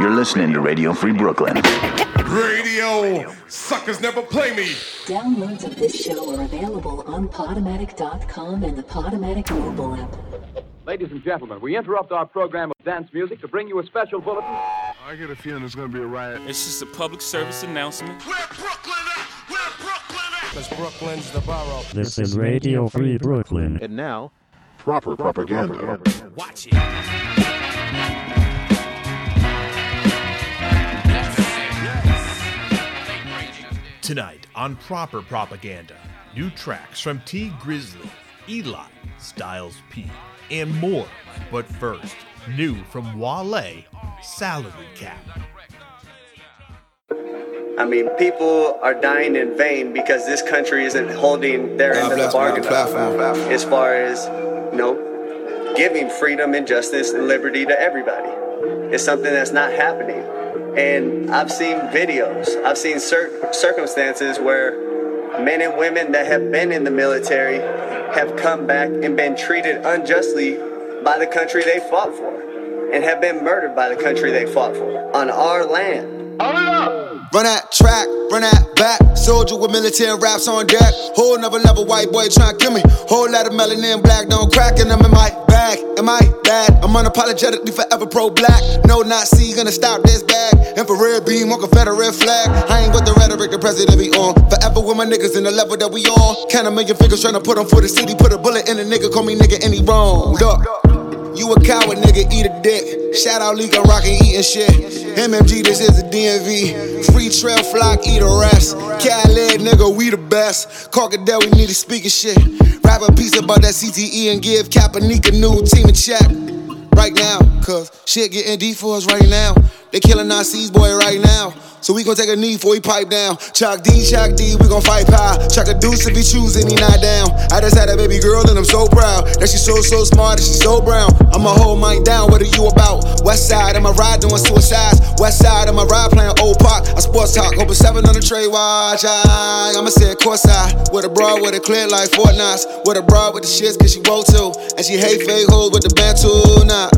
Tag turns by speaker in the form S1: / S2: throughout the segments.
S1: You're listening to Radio Free Brooklyn.
S2: Radio suckers never play me.
S3: Downloads of this show are available on Podomatic.com and the Podomatic mobile app.
S4: Ladies and gentlemen, we interrupt our program of dance music to bring you a special bulletin.
S2: I get a feeling there's gonna be a riot.
S5: It's just a public service announcement.
S2: Where Brooklyn at? Where Brooklyn at?
S6: Because Brooklyn's the borough.
S7: This is Radio Free Brooklyn.
S8: And now,
S9: proper propaganda.
S5: Watch it.
S10: Tonight on Proper Propaganda, new tracks from Tee Grizzley, Eligh, Styles P, and more. But first, new from Wale, Salary Cap.
S11: I mean, people are dying in vain because this country isn't holding their end of the bargain up as far as, you know, giving freedom and justice and liberty to everybody. It's something that's not happening. And I've seen videos, I've seen cir- circumstances where men and women that have been in the military have come back and been treated unjustly by the country they fought for and have been murdered by the country they fought for on our land.
S12: Run that track, run that back. Soldier with military raps on deck. Whole another level, white boy tryna kill me. Whole lot of melanin black, don't crack, and I'm in my bag. Am I bad? I'm unapologetically forever pro black. No Nazi gonna stop this bag. Infrared beam on Confederate flag. I ain't with the rhetoric the president be on. Forever with my niggas in the level that we on. Count a million figures tryna put on for the city. Put a bullet in a nigga, call me nigga any wrong. Look. You a coward, nigga, eat a dick. Shout out League, I'm rockin' eating shit. MMG, this is the DMV. Free trail flock, eat a rest. Khaled, nigga, we the best. Crocodile, we need to speak shit. Rap a piece about that CTE and give Kaepernick a new team a check. Right now, cause shit getting deep for us right now. They killing Nazis, boy, right now. So we gon' take a knee before he pipe down. Chuck D, Chuck D, we gon' fight pie. Chuck a deuce if he choose and he not down. I just had a baby girl and I'm so proud that she's so so smart and she's so brown. I'ma hold mine down. What are you about? West side, I'ma ride doing suicides. West side, I'ma ride playing old park. I sports talk, open seven on the trade watch. I, I'ma sit course side with a broad with a clear like Fort Knox. With a broad with the shits cause she woke too. And she hate fake hoes with the band too. Nah,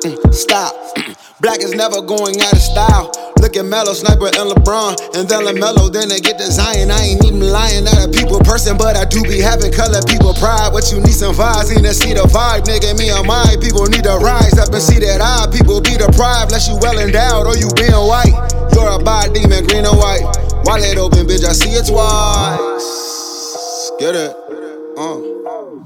S12: Mm, stop. Black is never going out of style. Look at Melo, Sniper, and LeBron. And then LaMelo, then they get to Zion. I ain't even lying, not a people person, but I do be having color people pride. What you need some vibes, need to see the vibe. Nigga, me and my people need to rise up and see that I people be deprived. Unless you well endowed or you being white. You're a body demon, green and white. It open, bitch, I see it twice. Get it? Uh.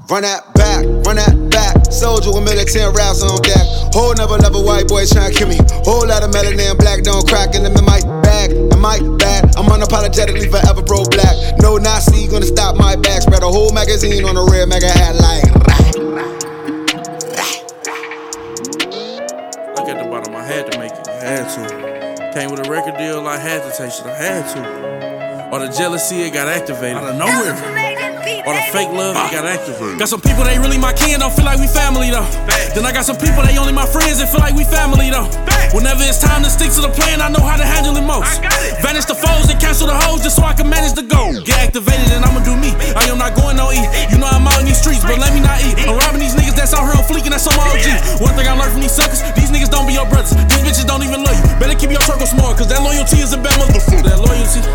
S12: Run that back, run that back. Soldier with military raps on deck. Whole never, never white boy tryna kill me. Whole lot of melanin black, don't crack in them in my bag. Am I bad? I'm unapologetically forever pro black. No Nazi gonna stop my back. Spread a whole magazine on a red mega hat like.
S13: Look at the bottom, I had to make it. I had to. Came with a record deal, I had to take shit. I had to. Or the jealousy, it got activated. Out of nowhere. Or the fake love, it got activated. Got some people, they really my kin, don't feel like we family though. Then I got some people, they only my friends, and feel like we family though. Whenever it's time to stick to the plan, I know how to handle it most. Vanish the foes and cancel the hoes just so I can manage the goal. Get activated and I'ma do me. I am not going no E. You know I'm out in these streets, but let me not eat. I'm robbing these niggas that's out here on fleek and that's on my OG. One thing I learned from these suckers, these niggas don't be your brothers. These bitches don't even love you. Better keep your circle small, cause that loyalty is a bad motherfucker. That loyalty,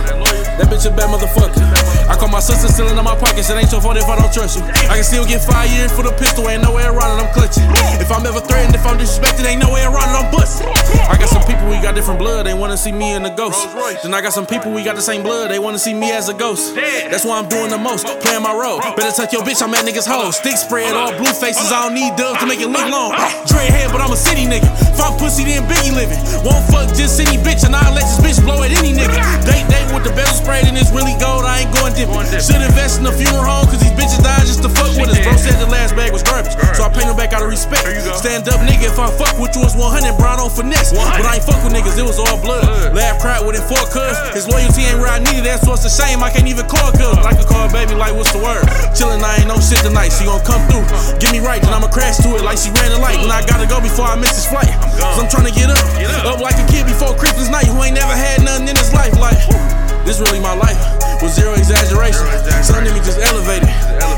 S13: that bitch a bad motherfucker. I call my sister still in my pockets, it ain't your fault if I don't trust you. I can still get five years for the pistol, ain't no way around it, I'm clutching. If I'm ever threatened, if I'm disrespected, ain't no way around it, I'm busting. I got some people, we got different blood, they wanna see me in the ghost. Then I got some people, we got the same blood, they wanna see me as a ghost. That's why I'm doing the most, playing my role. Better tuck your bitch, I'm at niggas' hoes. Stick spread, all blue faces, I don't need dubs to make it look long. Dread head, but I'm a city nigga. If I'm pussy, then Biggie living. Won't fuck just any bitch, and I'll let this bitch blow at any nigga. Date date with the bezel sprayed, and it's really gold, I ain't going dipping. Should invest in a funeral home, cause these bitches died just to fuck with us. Bro said the last bag was garbage, so I pay him back out of respect. Stand up, nigga, if I fuck with you, it's 100, bro, I don't finesse. But I ain't fuck with niggas, it was all blood. Laugh, cried within four cuz. His loyalty ain't where I needed, that's what's a shame. I can't even call cuz. But I can call baby, like, what's the word? Chillin', I ain't no shit tonight, she gon' come through. Get me right, then I'ma crash to it like she ran the light. Then I gotta go before I miss this flight. Cause I'm tryna get up, up like a kid before Christmas night who ain't never had nothing in his life. Like, this really my life, with zero exaggeration. Some of me just elevated,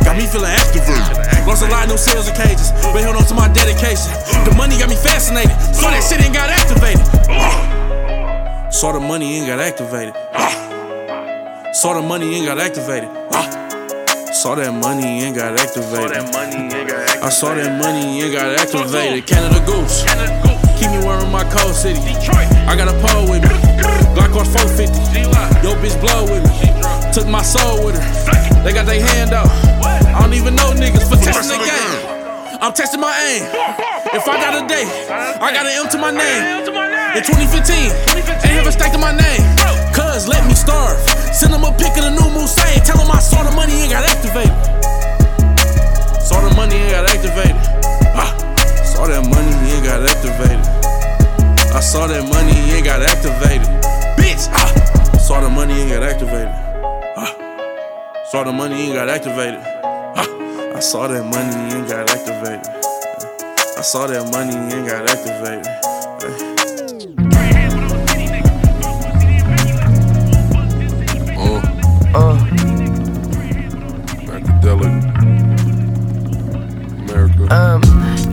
S13: got me feeling activated. Lost a lot, no sales and cages, but held on to my dedication. The money got me fascinated, so that shit ain't got activated. Saw the money and got activated. Saw the money and got activated. Saw that money and got activated. I saw that money and got activated. Canada Goose. Keep me wearing my cold city. I got a pole with me. Glock cost 450. Yo, bitch, blow with me. Took my soul with her. They got their hand out. I don't even know niggas for testing the game. I'm testing my aim. If I got a day, I got an M to my name. In 2015, ain't ever stacked in my name. Saw the money and got activated. I saw that money and got activated. I saw that money and got activated.
S6: Uh. Psychedelic. America.
S8: Um,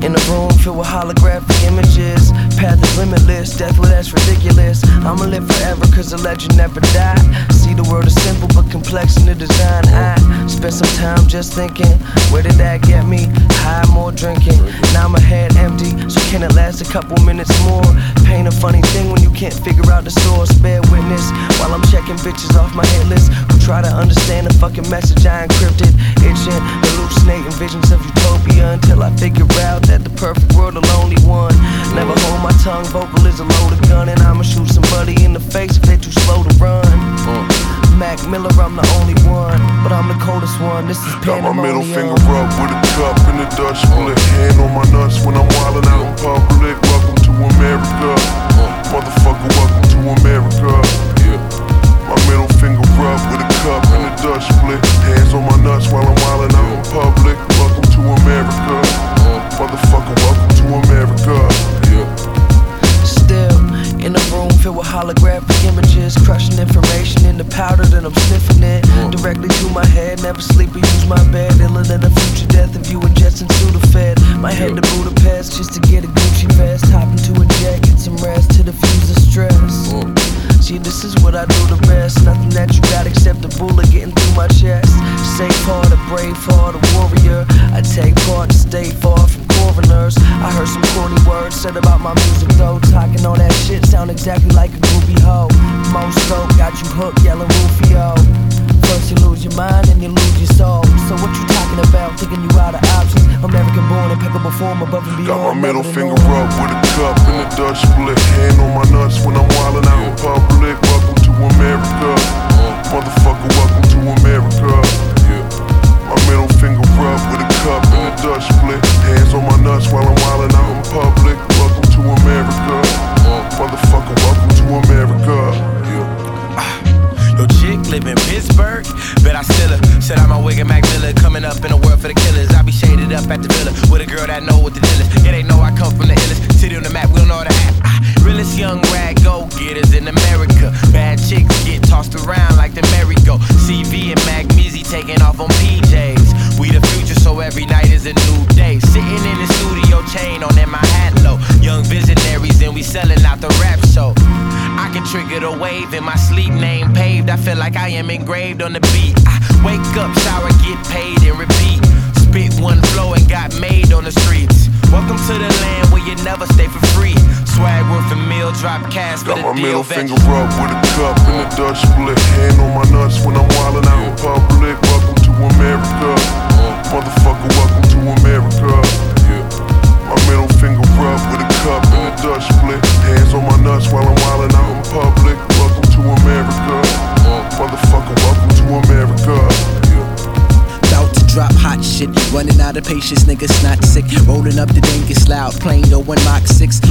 S8: in a room filled with holographic images. Path is limitless, death, well, that's ridiculous. I'ma live forever, cause the legend never died. See, the world is simple but complex in the design. I spent some time just thinking, where did that get me? High, more drinking. Now my head empty, so can it last a couple minutes more? Pain a funny thing when you can't figure out the source. Bear witness while I'm checking bitches off my hit list who try to understand the fucking message I encrypted. Itching, hallucinating visions of utopia until I figure out that the perfect world the lonely one. Never hold my tongue, vocal is a loaded gun, and I'ma shoot somebody in the face if they're too slow to run. Uh. Mac Miller, I'm the only one, but I'm the coldest one. This is
S6: Got my middle finger
S8: pandemonium.
S6: up with a cup in the Dutch split. Hand on my nuts when I'm wildin' out in public. Welcome to America. Motherfucker, welcome to America. My middle finger up with a cup in the Dutch split. Hands on my nuts while I'm wildin' out in public. Welcome to America. Motherfucker, welcome to America. Yeah.
S8: Still in a room filled with holographic images, crushing information in the powder, then I'm sniffing it directly to my head. Never sleep or use my bed. Iller than a future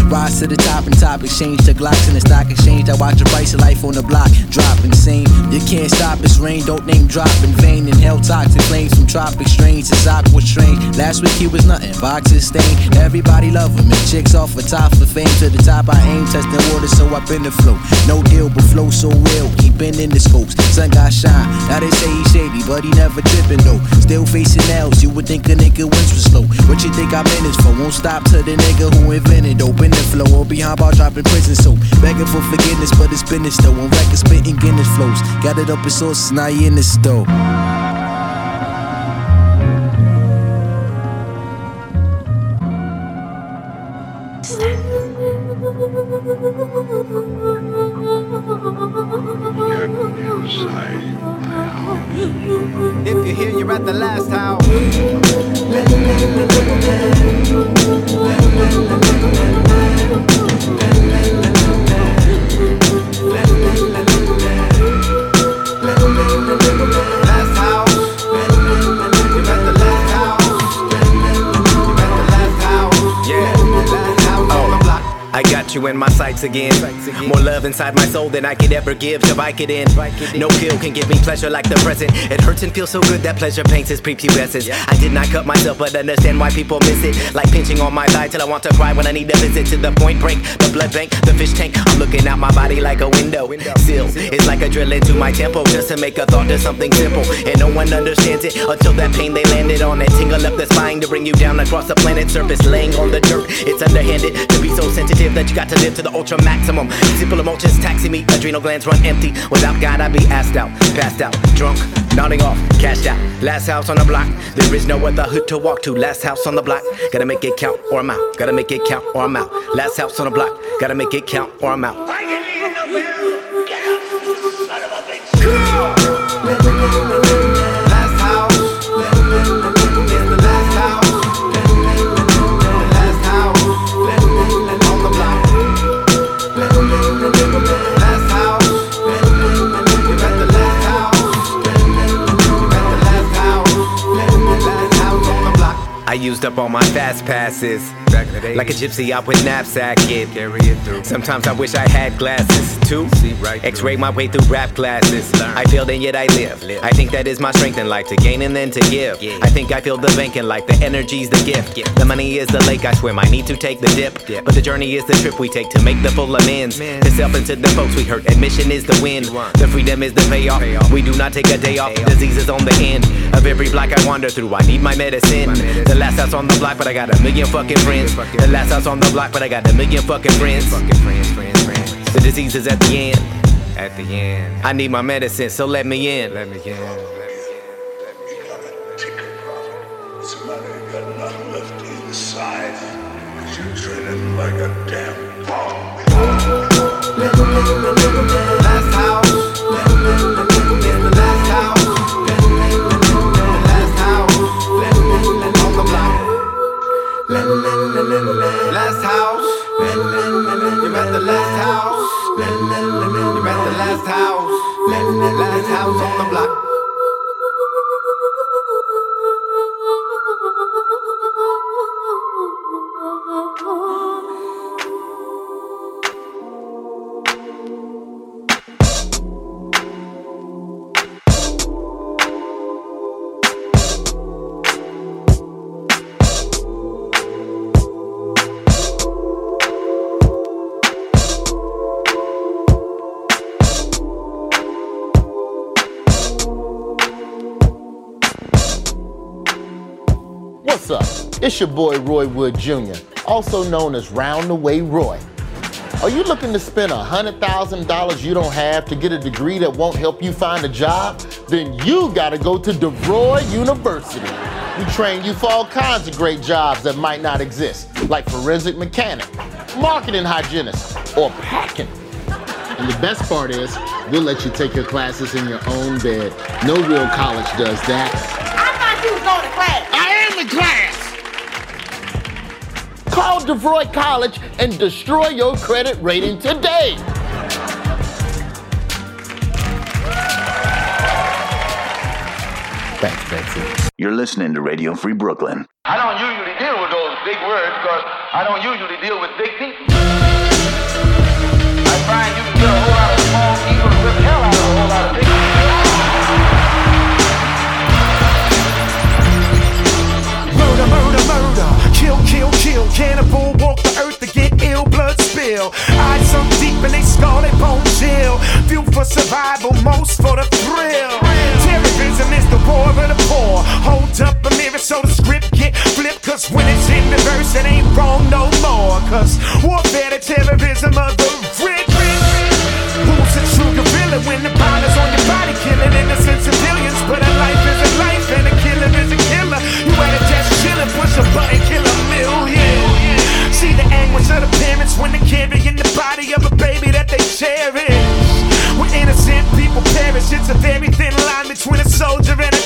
S14: Rise to the top and top exchange to Glocks in the stock exchange. I watch the price of life on the block drop insane. You can't stop it's rain, don't name drop in vain. Inhale toxic flames from tropic strains. Op was strange. Last week he was nothing, boxes stained. Everybody love him, and chicks off the top for fame. To the top I aim, testing water, so I been the flow. No deal, but flow so real, keeping in the scopes. Sun got shine, now they say he's shady, but he never tripping though. Still facing L's, you would think a nigga wins was slow. What you think I'm in this for? Won't stop to the nigga who invented. Open spinning flow. Or behind bar dropping prison soap. Begging for forgiveness, but it's business though. On record spitting Guinness flows. Got it up in sources, now you in the store.
S15: If you're here, you're at the last house.
S16: You in my sights again. More love inside my soul than I could ever give to bike it in. No pill can give me pleasure like the present. It hurts and feels so good that pleasure paints its prepubescence. I did not cut myself, but understand why people miss it. Like pinching on my thigh till I want to cry when I need a visit to the point break. The blood bank, the fish tank. I'm looking out my body like a window. Still, it's like a drill into my tempo just to make a thought to something simple. And no one understands it until that pain they landed on it. Tingle up the spine to bring you down across the planet's surface. Laying on the dirt, it's underhanded to be so sensitive that you got to live to the ultra maximum. Simple emotions taxi me, adrenal glands run empty. Without God, I'd be assed out, passed out, drunk, nodding off, cashed out. Last house on the block, there is no other hood to walk to. Last house on the block, gotta make it count or I'm out. Gotta make it count or I'm out. Last house on the block, gotta make it count or I'm out.
S15: Last
S16: used up all my fast passes. Like a gypsy out with knapsack kid. Carry it through. Sometimes I wish I had glasses too. X-ray my way through rap classes. I failed and yet I live. I think that is my strength in life to gain and then to give. I think I feel the bank in life. The energy's the gift. The money is the lake. I swim. I need to take the dip. But the journey is the trip we take to make the full amends. To self and to the folks we hurt. Admission is the win. The freedom is the payoff. We do not take a day off. Disease is on the end of every block I wander through. I need my medicine. The last house on the block, but I got a million fucking friends. The last house on the block, but I got a million fucking friends. The disease is at the end. At the end. I need my medicine, so let me in. Let me in.
S17: Somebody got nothing left inside. Cause you're treated like a damn
S15: Last house. You're at the last house. You're at the last house. Last house on the block.
S18: It's your boy Roy Wood Jr., also known as Round the Way Roy. Are you looking to spend $100,000 you don't have to get a degree that won't help you find a job? Then you gotta go to DeVroy University. We train you for all kinds of great jobs that might not exist, like forensic mechanic, marketing hygienist, or packing. And the best part is, we'll let you take your classes in your own bed. No real college does that.
S19: I thought you was going to class.
S18: I am in class. Call DeVroy College and destroy your credit rating today. Thanks, Betsy.
S1: You're listening to Radio Free Brooklyn.
S20: I don't usually deal with those big words because I don't usually deal with big people. I find
S21: cannibal walk the earth to get ill, blood spill. Eyes so deep and they scar they bone chill. Few for survival, most for the thrill. Terrorism is the war of the poor. Hold up a mirror so the script get flipped. Cause when it's in reverse, it ain't wrong no more. Cause warfare, the terrorism of the rich. Who's the true gorilla when the bombers on your body killing innocent civilians? But a life is a life and a killer is a killer. You had a just chillin', push a button, kill language of the parents when they carry in the body of a baby that they cherish. When innocent people perish, it's a very thin line between a soldier and a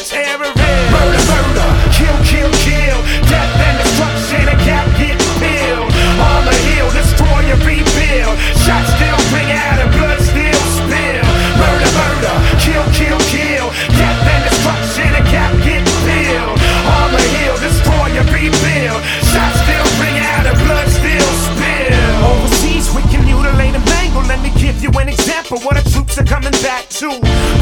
S21: give you an example what the troops are coming back to.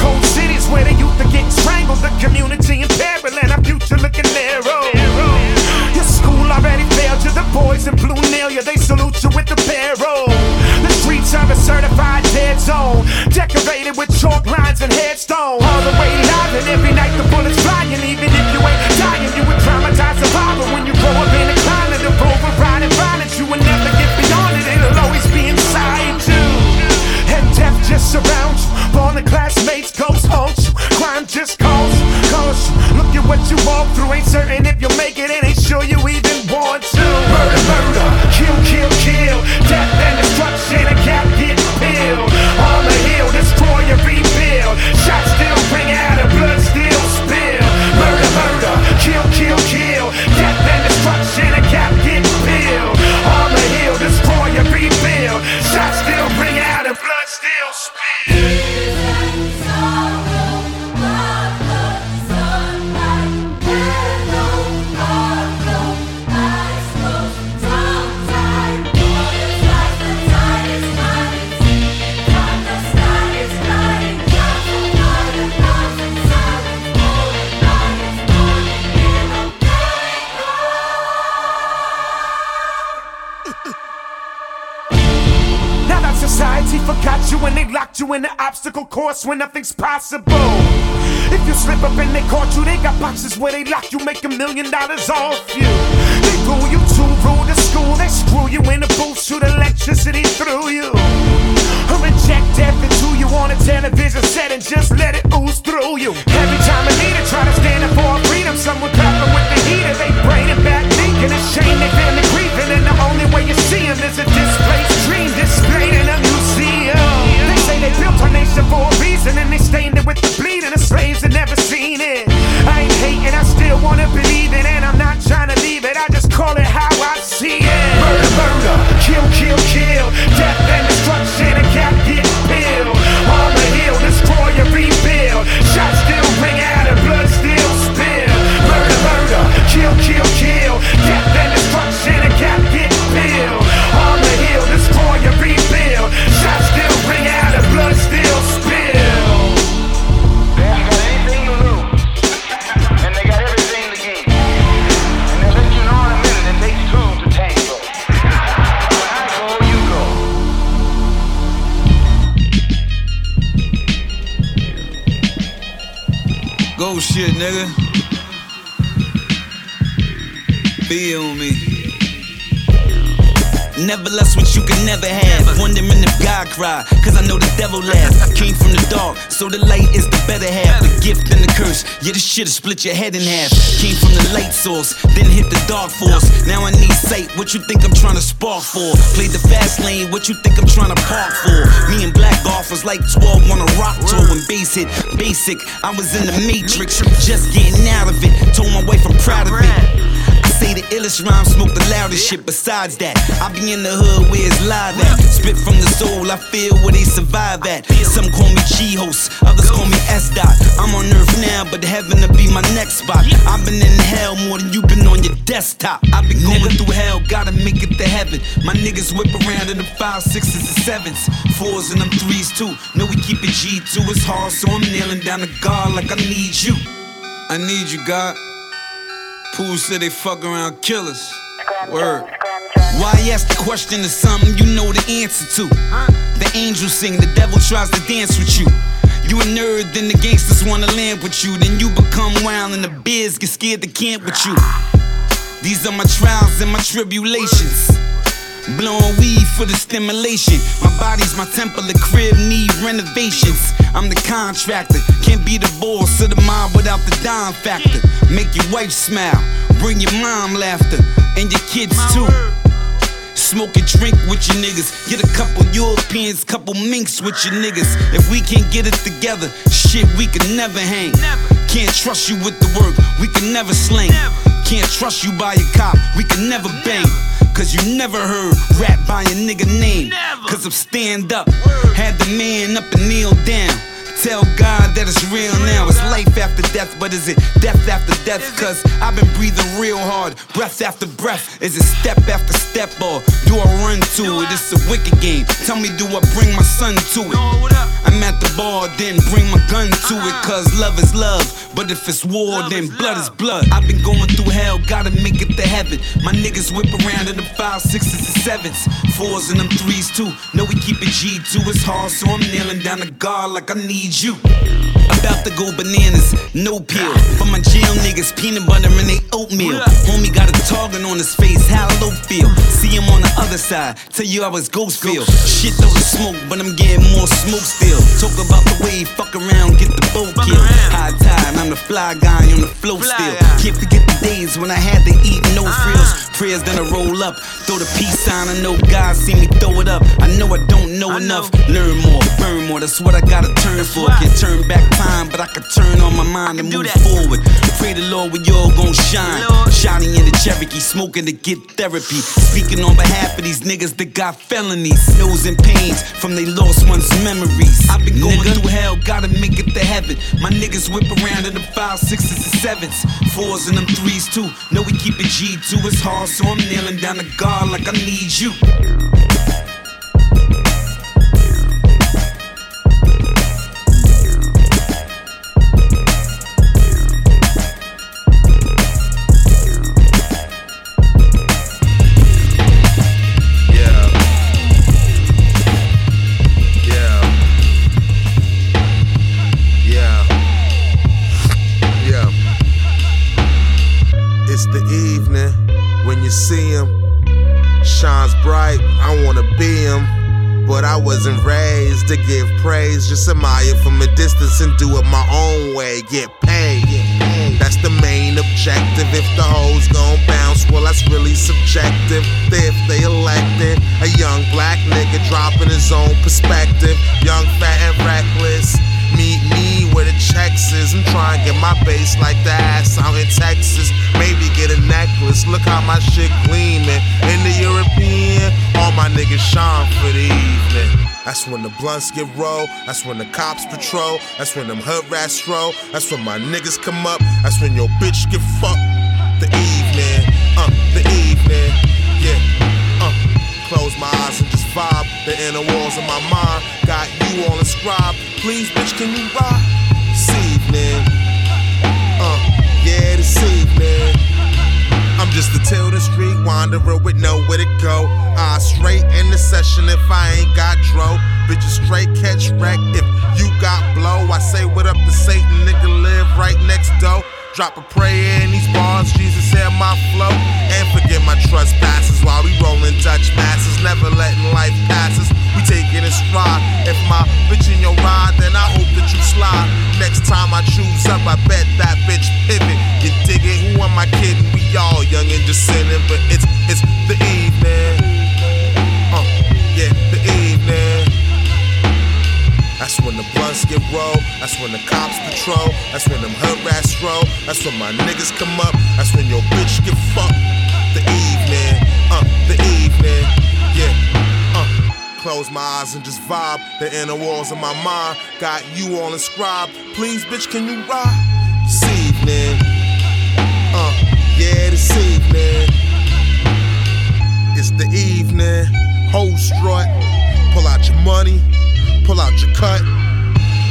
S21: Cold cities where the youth are getting strangled, the community in peril, and our future looking narrow. Your school already failed you, the boys in blue nail you, they salute you with the barrel. The streets are a certified dead zone, decorated with chalk lines and headstones. All the way you walk through. Ain't certain course when nothing's possible. If you slip up and they caught you, they got boxes where they lock you, make a million dollars off you. They rule you to rule the school, they screw you in the booth, shoot electricity through you. Or inject death into you on a television set and just let it ooze through you. Every time a leader try to stand up for freedom, someone clapping with the heater, they brain it back leaking. It's shame they the grieving, and the only way you see them is a displaced dream displayed in a. They built our nation for a reason, and they stained it with the bleeding of slaves that never seen it. I ain't hating, I still wanna believe it, and I'm not trying to leave it. I just call it how I see it. Murder, murder, kill, kill, kill, death
S20: Go
S22: shit, nigga. Feel me. Never less what you can never have. Wondering if God cry, cause I know the devil laugh. Came from the dark, so the light is the better half. The gift and the curse, yeah, this shit'll split your head in half. Came from the light source, then hit the dark force. Now I need sight, what you think I'm trying to spark for? Played the fast lane, what you think I'm trying to park for? Me and Black Golf was like 12 on a rock tour when bass hit. Basic, I was in the matrix, just getting out of it. Told my wife I'm proud of it. Say the illest rhyme, smoke the loudest shit. Besides that, I be in the hood where it's live at. Spit from the soul, I feel where they survive at. Some call me G host, others call me S dot. I'm on earth now, but heaven to be my next spot. I've been in hell more than you've been on your desktop. I've been going through hell, gotta make it to heaven. My niggas whip around in the five, sixes, and sevens, fours and them threes too. Know we keep it G2, it's hard, so I'm kneeling down to God like I need you. I need you, God. Pooh said they fuck around killers. Word. Why ask the question is something you know the answer to? The angels sing, the devil tries to dance with you. You a nerd, then the gangsters wanna land with you. Then you become wild and the biz get scared to camp with you. These are my trials and my tribulations. Blowing weed for the stimulation. My body's my temple, the crib need renovations. I'm the contractor, can't be the boss of the mob without the dime factor. Make your wife smile, bring your mom laughter, and your kids too. smoke and drink with your niggas. Get a couple Europeans, couple minks with your niggas. If we can't get it together, shit, we can never hang. Can't trust you with the work, we can never sling. Can't trust you by your cop, we can never bang. Cause you never heard rap by a nigga name. Cause I'm stand up, had the man up and kneel down. Tell God that it's real now. It's life after death, but is it death after death? Cause I've been breathing real hard, breath after breath. Is it step after step or do I run to it? It's a wicked game. Tell me, do I bring my son to it? I'm at the bar, then bring my gun to it. Cause love is love, but if it's war, then blood is blood. I've been going through hell, gotta make it to heaven. My niggas whip around in the five, sixes, and sevens. Fours and them threes too. Know we keep it G2, it's hard, so I'm kneeling down to God like I need you. About to go bananas, no peel. For my jail niggas, peanut butter and they oatmeal. Homie got a target on his face, how low feel. See him on the other side, tell you I was ghost feel. Shit throw the smoke, but I'm getting more smoke still. Talk about the way, fuck around, get the boat killed. High tide, I'm the fly guy on the flow still. Can't forget the days when I had to eat no frills. Prayers then I roll up, throw the peace sign. I know God see me throw it up. I know I don't know enough. Learn more, burn more. That's what I gotta turn for. Can't turn back time, but I can turn on my mind and move forward. Pray the Lord we all gon' shine. Shining in the Cherokee, smoking to get therapy. Speaking on behalf of these niggas that got felonies, knows and pains from they lost ones' memories. I've been going through hell, gotta make it to heaven. My niggas whip around in the five, sixes, and sevens, fours and them threes too. Know we keep it G2, it's hard, so I'm kneeling down to God like I need you.
S23: I wasn't raised to give praise. Just admire from a distance and do it my own way. Get paid. That's the main objective. If the hoes gon' bounce, well, that's really subjective. If they elected a young black nigga dropping his own perspective, young, fat, and reckless. Meet me where the checks is. I'm trying to get my base like the ass out in Texas. Maybe get a necklace. Look how my shit gleaming. In the European, all my niggas shine for the evening. That's when the blunts get rolled. That's when the cops patrol. That's when them hood rats roll. That's when my niggas come up. That's when your bitch get fucked. The evening, uh, the evening, yeah. Close my eyes and just vibe. The inner walls of my mind got you all inscribed. Please, bitch, can you ride this evening? Uh, yeah, this evening. I'm just a Tilda Street wanderer with nowhere to go. Eyes straight in the session if I ain't got dro. Bitches straight catch wreck if you got blow. I say what up to Satan, nigga live right next door. Drop a prayer in these bars, Jesus said my flow. And forget my trespasses while we rolling Dutch masses. Never letting life pass us. We taking it stride. If my bitch in your ride, then I hope that you slide. Next time I choose up, I bet that bitch pivot. You dig it? Who am I kidding? We all young and sinning, but it's it's the evening. Uh, yeah, the evening. That's when the blunts get rolled. That's when the cops patrol. That's when them hood rats roll. That's when my niggas come up. That's when your bitch get fucked. The evening, uh, the evening, yeah, uh. Close my eyes and just vibe. The inner walls of my mind got you all inscribed. Please, bitch, can you ride this evening? Uh, yeah, this evening. It's the evening. Whole strut. Pull out your money. Pull out your cut.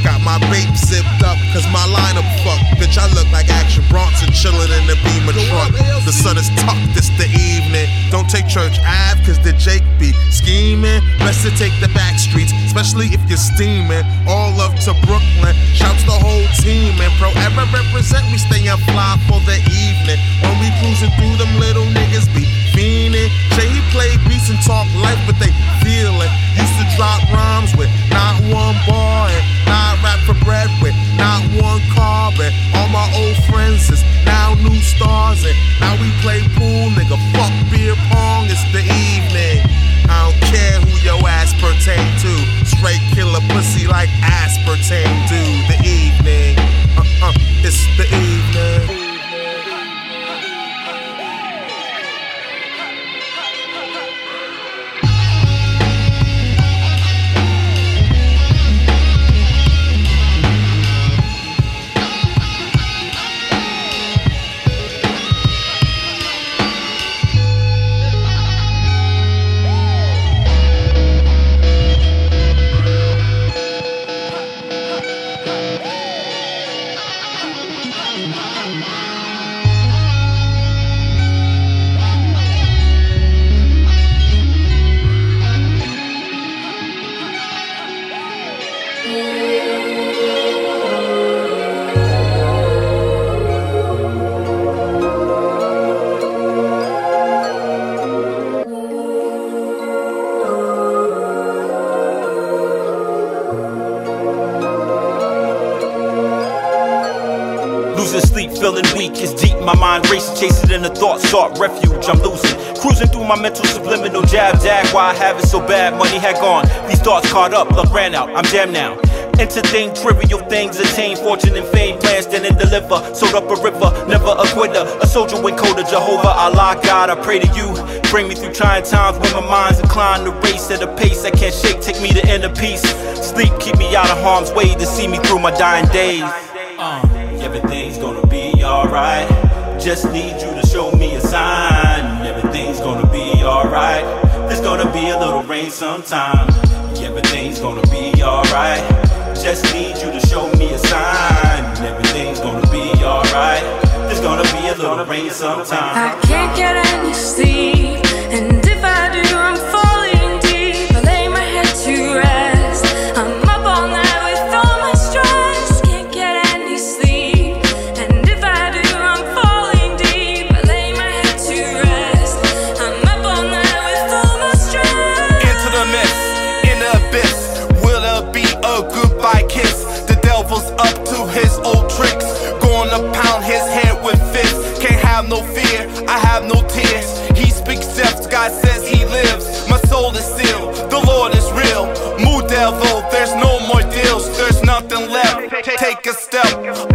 S23: Got my vape zipped up, cause my lineup fucked. Bitch, I look like Action Bronson chillin' in the Beamer truck. The sun is tucked, it's the evening. Don't take Church Ave, cause the Jake be scheming. Best to take the back streets, especially if you're steaming. All up to Brooklyn, shouts the whole team. And pro ever represent, we stay fly for the evening. When we cruising through them little niggas be fiending. Say he play beats and talk life, but they feel it. Used to drop rhymes with not one bar and not rap for bread with not one car and all my old friends is now new stars and now we play pool, nigga. Fuck beer pong, it's the evening.
S24: I don't care who your ass pertain to. Straight killer pussy like ass pertain the evening. Uh-uh, it's the evening. The thoughts, sought refuge. I'm losing, cruising through my mental subliminal jab, jag. Why I have it so bad? Money had gone, these thoughts caught up, luck ran out. I'm jammed now. Entertain trivial things, attain fortune and fame, plans stand and deliver. Sold up a river, never a quitter. A soldier when coda, Jehovah, Allah, God, I pray to you. Bring me through trying times when my mind's inclined to race at a pace I can't shake. Take me to inner peace. Sleep, keep me out of harm's way to see me through my dying days. Uh, everything's gonna be alright. Just need you to show me a sign. Everything's gonna be alright. There's gonna be a little rain sometime. Everything's gonna be alright. Just need you to show me a sign. Everything's gonna be alright. There's gonna be a little rain sometime.
S25: I can't get any sleep,
S26: Devil, there's no more deals, there's nothing left. Ta- Take a step,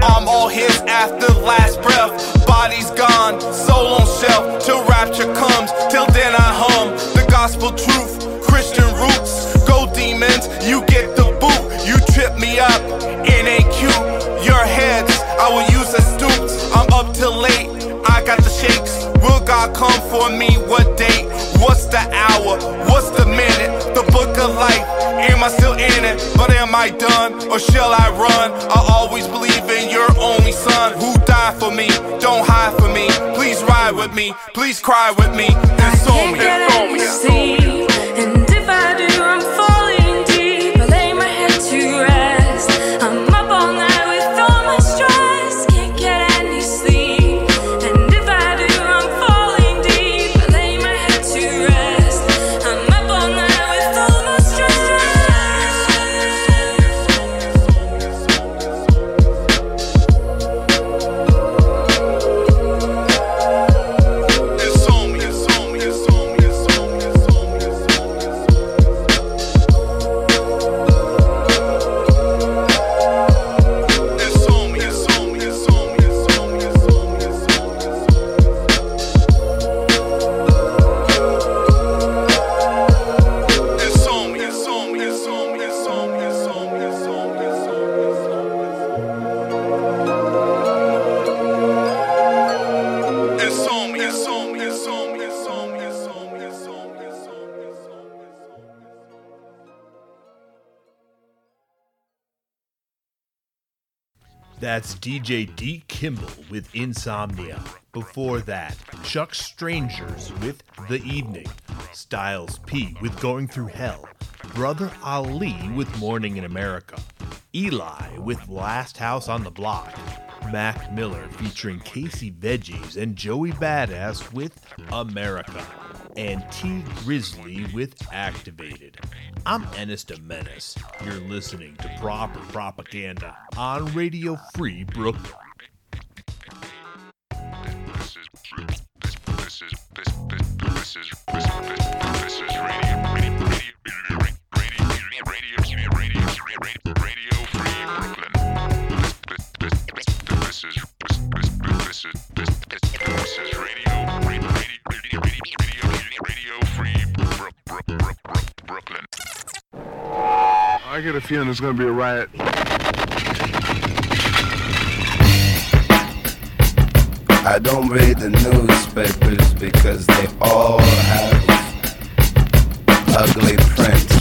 S26: I'm all his after last breath. Body's gone, soul on shelf, till rapture comes. Till then I hum the gospel truth, Christian roots. Go demons, you get the boot. You trip me up, it ain't cute. Your heads, I will use as stoops. I'm up till late, I got the shakes. Will God come for me? What date? What's the hour? What's? The life, am I still in it? But am I done? Or shall I run? I always believe in your only son who died for me. Don't hide for me. Please ride with me. Please cry with me. And Console me.
S25: Can't get any
S10: That's DJ Dee Kimble with Insomnia. Before that, Chuck Strangers with The Evening, Styles P with Going Through Hell, Brother Ali with Mourning in America, Eligh with Last House on the Block, Mac Miller featuring Casey Veggies and Joey Badass with America, and Tee Grizzley with Activated. I'm Ennis Menace. You're listening to Proper Propaganda on Radio Free Brooklyn.
S6: I get a feeling there's gonna be a riot.
S27: I don't read the newspapers because they all have ugly prints.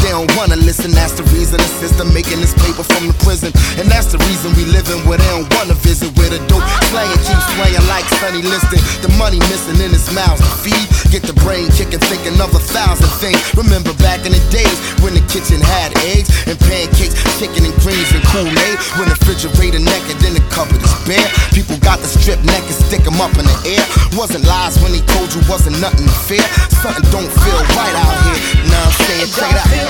S28: They
S29: don't
S12: wanna listen. That's the reason the system making this paper from the prison. And that's the reason we living where they don't wanna visit. Where the dope slaying keeps playing like Sonny Liston. The money missing in his mouth to feed. Get the brain kicking, thinking of a thousand things. Remember back in the days when the kitchen had eggs and pancakes, chicken and greens and Kool-Aid. When the refrigerator naked, then the cupboard is bare. People got the strip neck naked, stick 'em up in the air. Wasn't lies when they told you wasn't nothing to fear. Something don't feel right out here. Now I'm saying
S29: It
S12: straight
S29: don't
S12: out.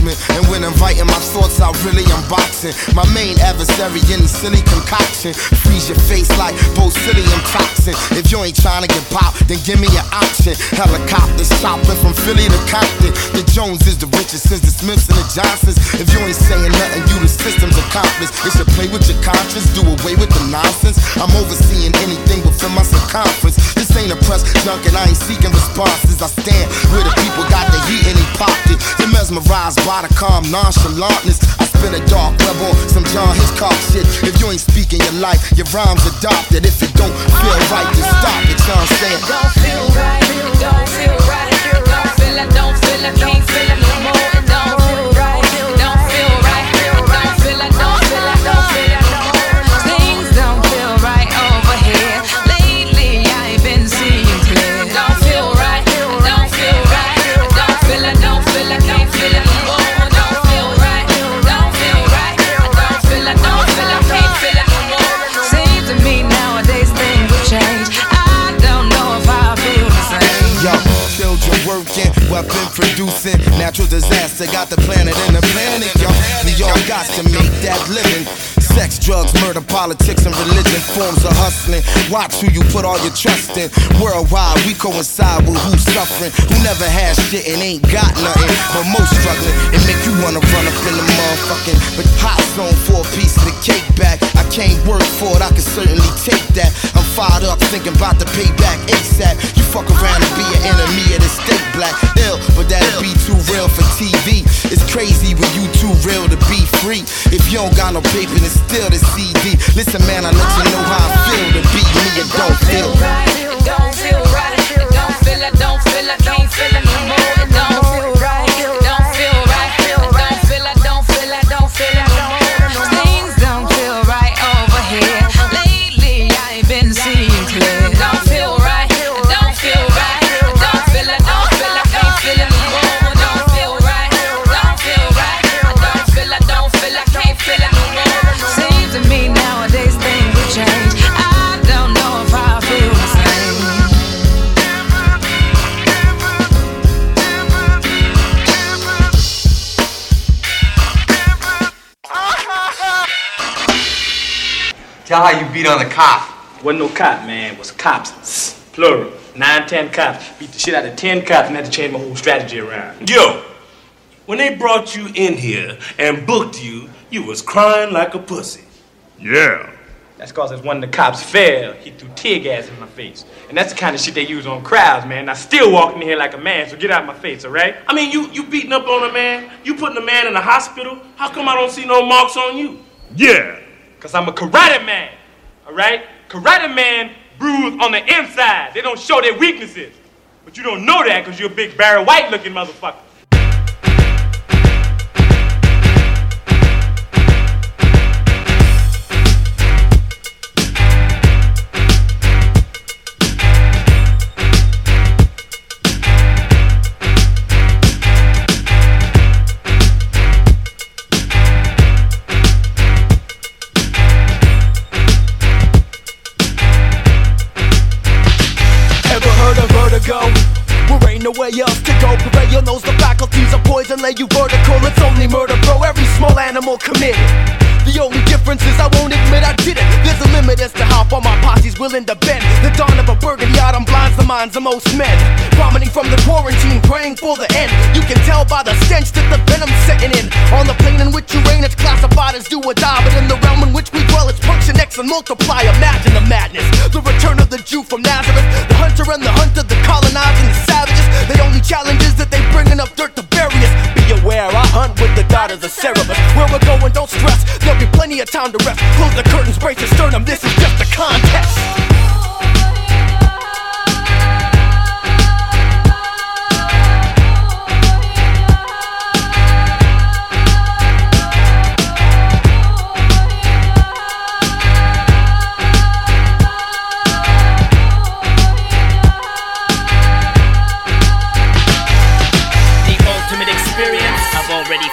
S12: And when I'm writing my thoughts out, really unboxing. My main adversary in the silly concoction. Freeze your face like botulinum toxin. If you ain't trying to get popped, then give me an option. Helicopters chopping from Philly to Compton. The Jones is the richest since the Smiths and the Johnsons. If you ain't saying nothing, you the system's accomplice. It should play with your conscience, do away with the nonsense. I'm overseeing anything within my circumference. This ain't a press junk and I ain't seeking responses. I stand where the people got the heat and they popped it. They're mesmerized by the calm nonchalantness. I spin a dark on some John Hitchcock shit. If you ain't speaking your life, your rhymes adopted. If it don't feel right, then stop it. You know what?
S29: Don't feel right. Don't feel right. Don't feel. Don't feel. Can't feel
S12: disaster got the planet in the panic, yo. We all got to make that living. Sex sex, drugs, murder, politics, and religion forms of hustling. Watch who you put all your trust in. Worldwide, we coincide with who's suffering, who never had shit and ain't got nothing. But most struggling, it make you wanna run up in the motherfucking but hot zone for a piece of the cake back. I can't work for it, I can certainly take that. I'm fired up, thinking about the payback ASAP. You fuck around and be an enemy of the state black. Ill, but that'll be too real for TV. It's crazy when you too real to be free. If you don't got no paper, then still the CD. Listen, man, I let you know how I feel to be me and don't feel.
S29: It don't feel right. It don't feel. I don't feel. I can't feel it no more.
S27: Beat on the cop.
S30: Wasn't no cop, man. Was cops. Plural. Nine, ten cops. Beat the shit out of ten cops and had to change my whole strategy around.
S31: Yo, when they brought you in here and booked you, you was crying like a pussy.
S30: Yeah. That's cause as one of the cops fell, he threw tear gas in my face. And that's the kind of shit they use on crowds, man. I still walking in here like a man, so get out of my face, alright?
S31: I mean, you you beating up on a man, you putting a man in the hospital. How come I don't see no marks on you?
S30: Yeah. Cause I'm a karate man, alright? Karate man bruise on the inside. They don't show their weaknesses. But you don't know that because you're a big Barry White looking motherfucker.
S32: Poison lay you vertical. It's only murder, bro. Every small animal committed. The only difference is I won't admit I did it. There's a limit as to how far my posse's willing to bend. The dawn of a burgundy autumn blinds the minds of most men. Vomiting from the quarantine, praying for the end. You can tell by the stench that the venom's setting in. On the plane in which you reign, it's classified as do or die. But in the realm in which we dwell, it's function X and multiply. Imagine the madness. The return of the Jew from Nazareth. The hunter and the hunter, the colonizing the savages. The only challenge is that they bringing up dirt to bury us. Aware, I hunt with the daughters of Cerberus. Where we're going, don't stress. There'll be plenty of time to rest. Close the curtains, brace your sternum. This is just a contest.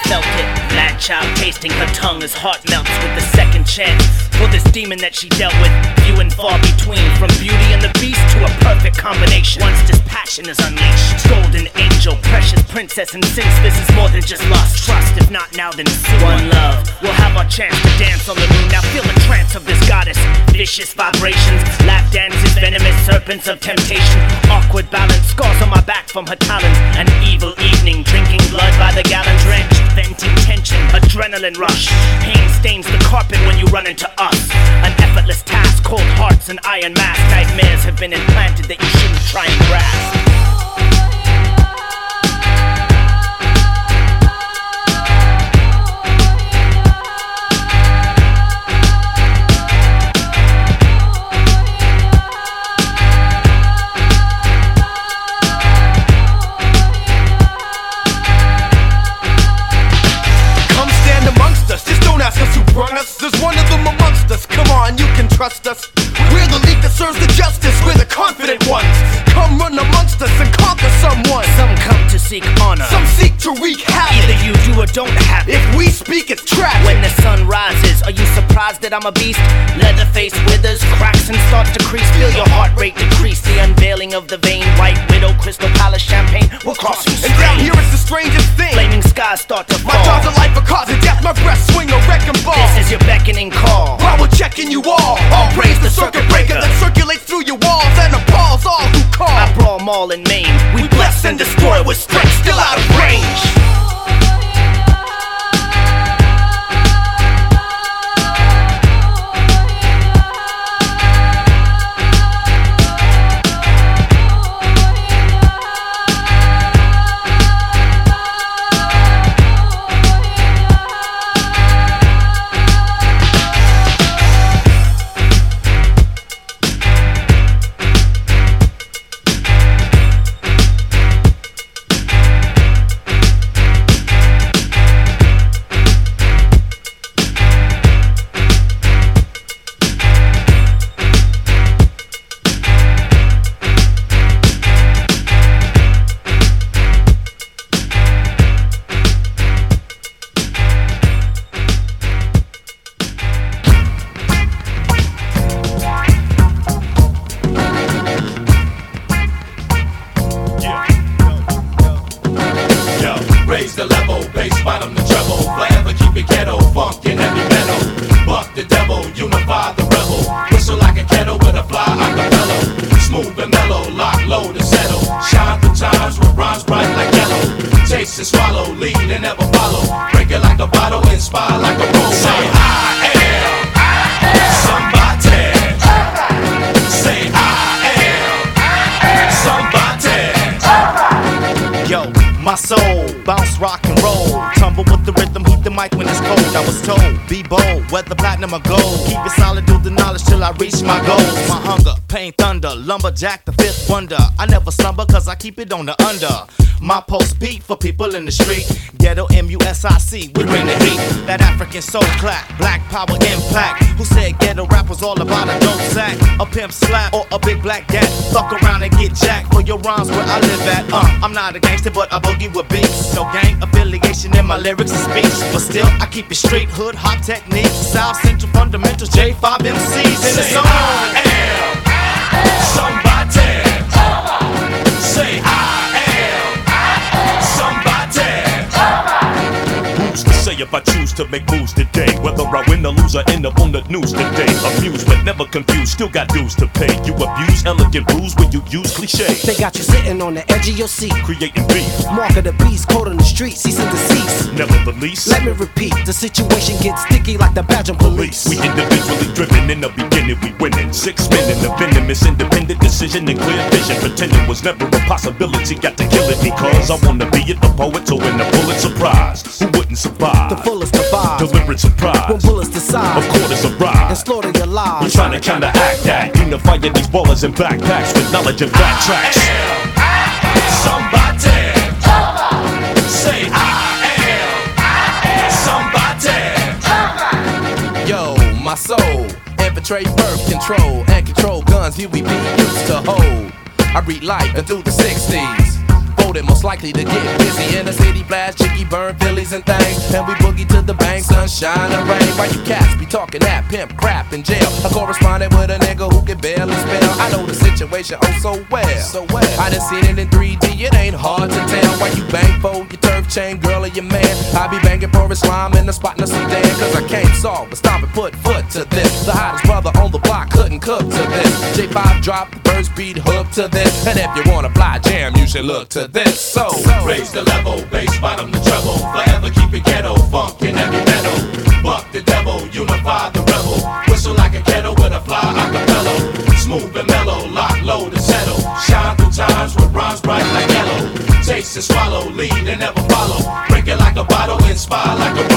S33: Felt it. Madchild tasting her tongue as heart melts with the second chance. For this demon that she dealt with, few and far between. From beauty and the beast to a perfect combination. Once this passion is unleashed, golden angel, precious princess, and since this is more than just lust, trust. If not now, then soon. One love, we'll have our chance to dance on the moon. Now feel the trance of this goddess. Vicious vibrations, lap dances, venomous serpents of temptation. Awkward balance, scars on my back from her talons. An evil evening, drinking blood by the gallon, drenched, venting tension, adrenaline rush. Pain stains the carpet when you run into us. An effortless task, cold hearts and iron mask. Nightmares have been implanted that you shouldn't try and grasp.
S34: Seek honor.
S32: Some seek to wreak havoc.
S34: Either you do or don't have it.
S32: If we speak, it's tragic.
S34: When the sun rises, are you surprised that I'm a beast? Leatherface withers, cracks and starts to crease. Feel your heart rate decrease. The unveiling of the vein, white widow, crystal palace champagne will cross you
S32: And down here it's the strangest thing.
S34: Flaming skies start to fall.
S32: My jaws are life for cause of death. My breath swing a wrecking ball.
S34: This is your beckoning call.
S32: While we're checking you all, all praise the circuit breaker that circulates through your walls and appalls all who call.
S34: I brawl maul and maim.
S32: We bless and destroy with strength still out of range.
S33: On the under. My post beat for people in the street. Ghetto M-U-S-I-C, we bring the heat. That African soul clap, black power impact. Who said ghetto rap was all about a dope sack? A pimp slap or a big black gat? Fuck around and get jacked for your rhymes where I live at. Uh, I'm not a gangster, but I boogie with beats. No gang affiliation in my lyrics and speech. But still, I keep it straight hood, hop technique. South Central fundamentals, J5 MCs in the zone.
S35: I am somebody. Say I am somebody.
S36: Who's say if I choose to make moves today? Whether I win or lose, I end up on the news today. Amused but never confused, still got dues to pay. You abuse elegant rules when you use cliches.
S37: They got you sitting on the edge of your seat.
S36: Creating beef,
S37: Mark of the beast, code on the street, cease and desist.
S36: never the least.
S37: Let me repeat, the situation gets sticky like the Belgian police.
S36: We individually driven in the beginning, we winning. Six men in the venomous independent decision and clear vision. Pretending was never a possibility. Got to kill it because I wanna be it, the poet to win the Pulitzer Prize. Who wouldn't survive?
S37: The fullest of vibes.
S36: Deliberate surprise.
S37: When bullets decide.
S36: Of quarters of ride.
S37: And slaughter your lives.
S36: We trying to counteract that. Unifying these ballers and backpacks with knowledge and fact tracks.
S35: Somebody. Say I am somebody.
S38: Yo, my soul, infiltrate birth control and control guns Here we be used to hold. I read life and through the 60s. Voted most likely to get busy in the city, blast, chicky, burn Phillies and things. And we boogie to the bank, sunshine and rain. Why you cats be talking that pimp crap in jail? I corresponded with a nigga who can barely spell. I know the situation oh so well. So well. I done seen it in 3D, it ain't hard to tell. Why you bang for your turf chain, girl or your man? I be banging for Islam in the spot in the Sudan. Cause I can't solve, but stop and put foot to this. The hottest brother on the block couldn't cook to this. J5 drop the first beat hook to this. And if you wanna fly jam, you should look to this. So,
S35: Raise the level, bass bottom the treble. Forever keep it ghetto, funk and heavy metal. Buck the devil, unify the rebel. Whistle like a kettle with a fly acapella. Smooth and mellow, lock low to settle. Shine through times with rhymes bright like yellow. Taste and swallow, lead and never follow. Break it like a bottle, inspire like a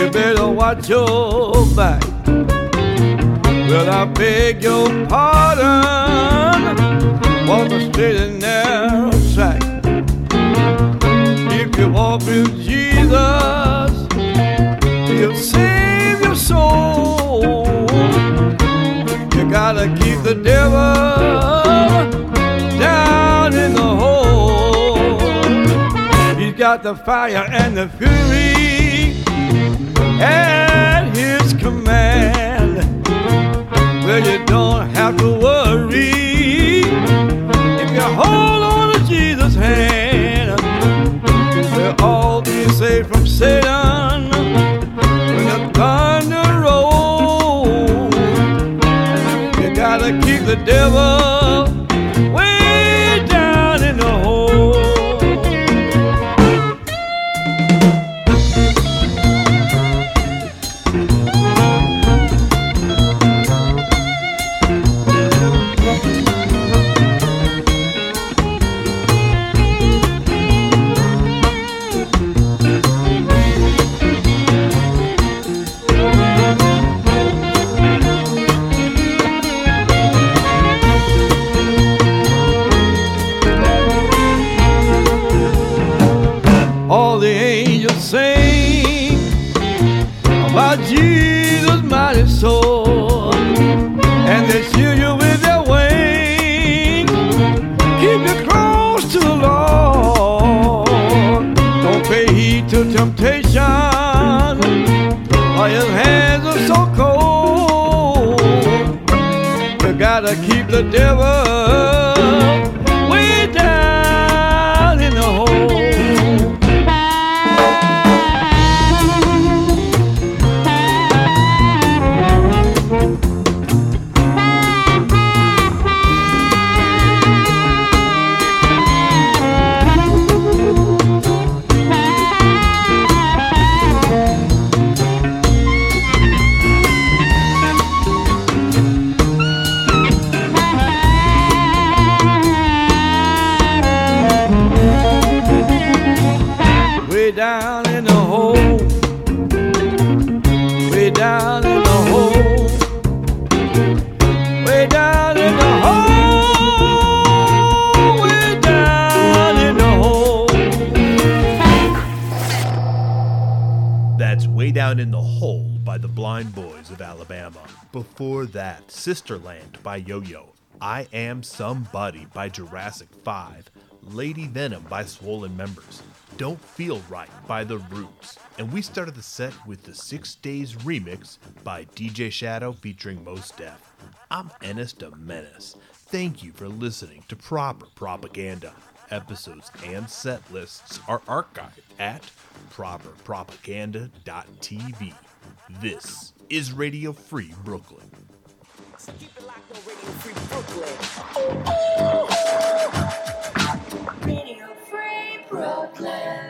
S39: You
S40: better
S32: watch your back. Well, I beg your pardon. Walk the straight and narrow track. If you walk with Jesus, He'll save your soul. You gotta keep the devil down in the hole. He's got the fire and the fury at his command. Well, you don't have to worry if you hold on to Jesus' hand. We'll all be saved from Satan when the thunder rolls. You gotta keep the devil. The devil
S10: Sisterland by Yo Yo. I Am Somebody by Jurassic 5. Lady Venom by Swollen Members. Don't Feel Right by The Roots. And we started the set with the Six Days remix by DJ Shadow featuring Mos Def. I'm Ennis the Menace. Thank you for listening to Proper Propaganda. Episodes and set lists are archived at properpropaganda.tv. This is Radio Free Brooklyn.
S41: Radio Free Brooklyn.